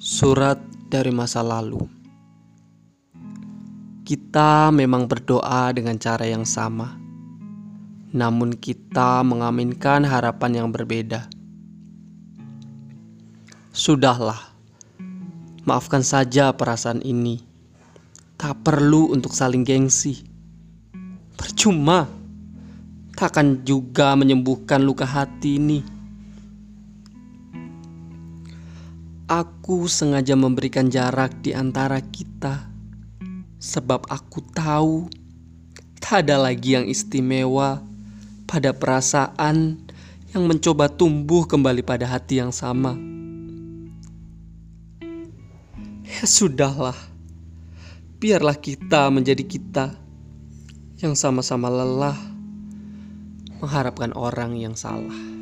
Surat dari masa lalu. Kita memang berdoa dengan cara yang sama, namun kita mengaminkan harapan yang berbeda. Sudahlah, maafkan saja perasaan ini. Tak perlu untuk saling gengsi. Percuma, takkan juga menyembuhkan luka hati ini. Aku sengaja memberikan jarak di antara kita, sebab aku tahu tak ada lagi yang istimewa pada perasaan yang mencoba tumbuh kembali pada hati yang sama. Ya sudahlah, biarlah kita menjadi kita yang sama-sama lelah mengharapkan orang yang salah.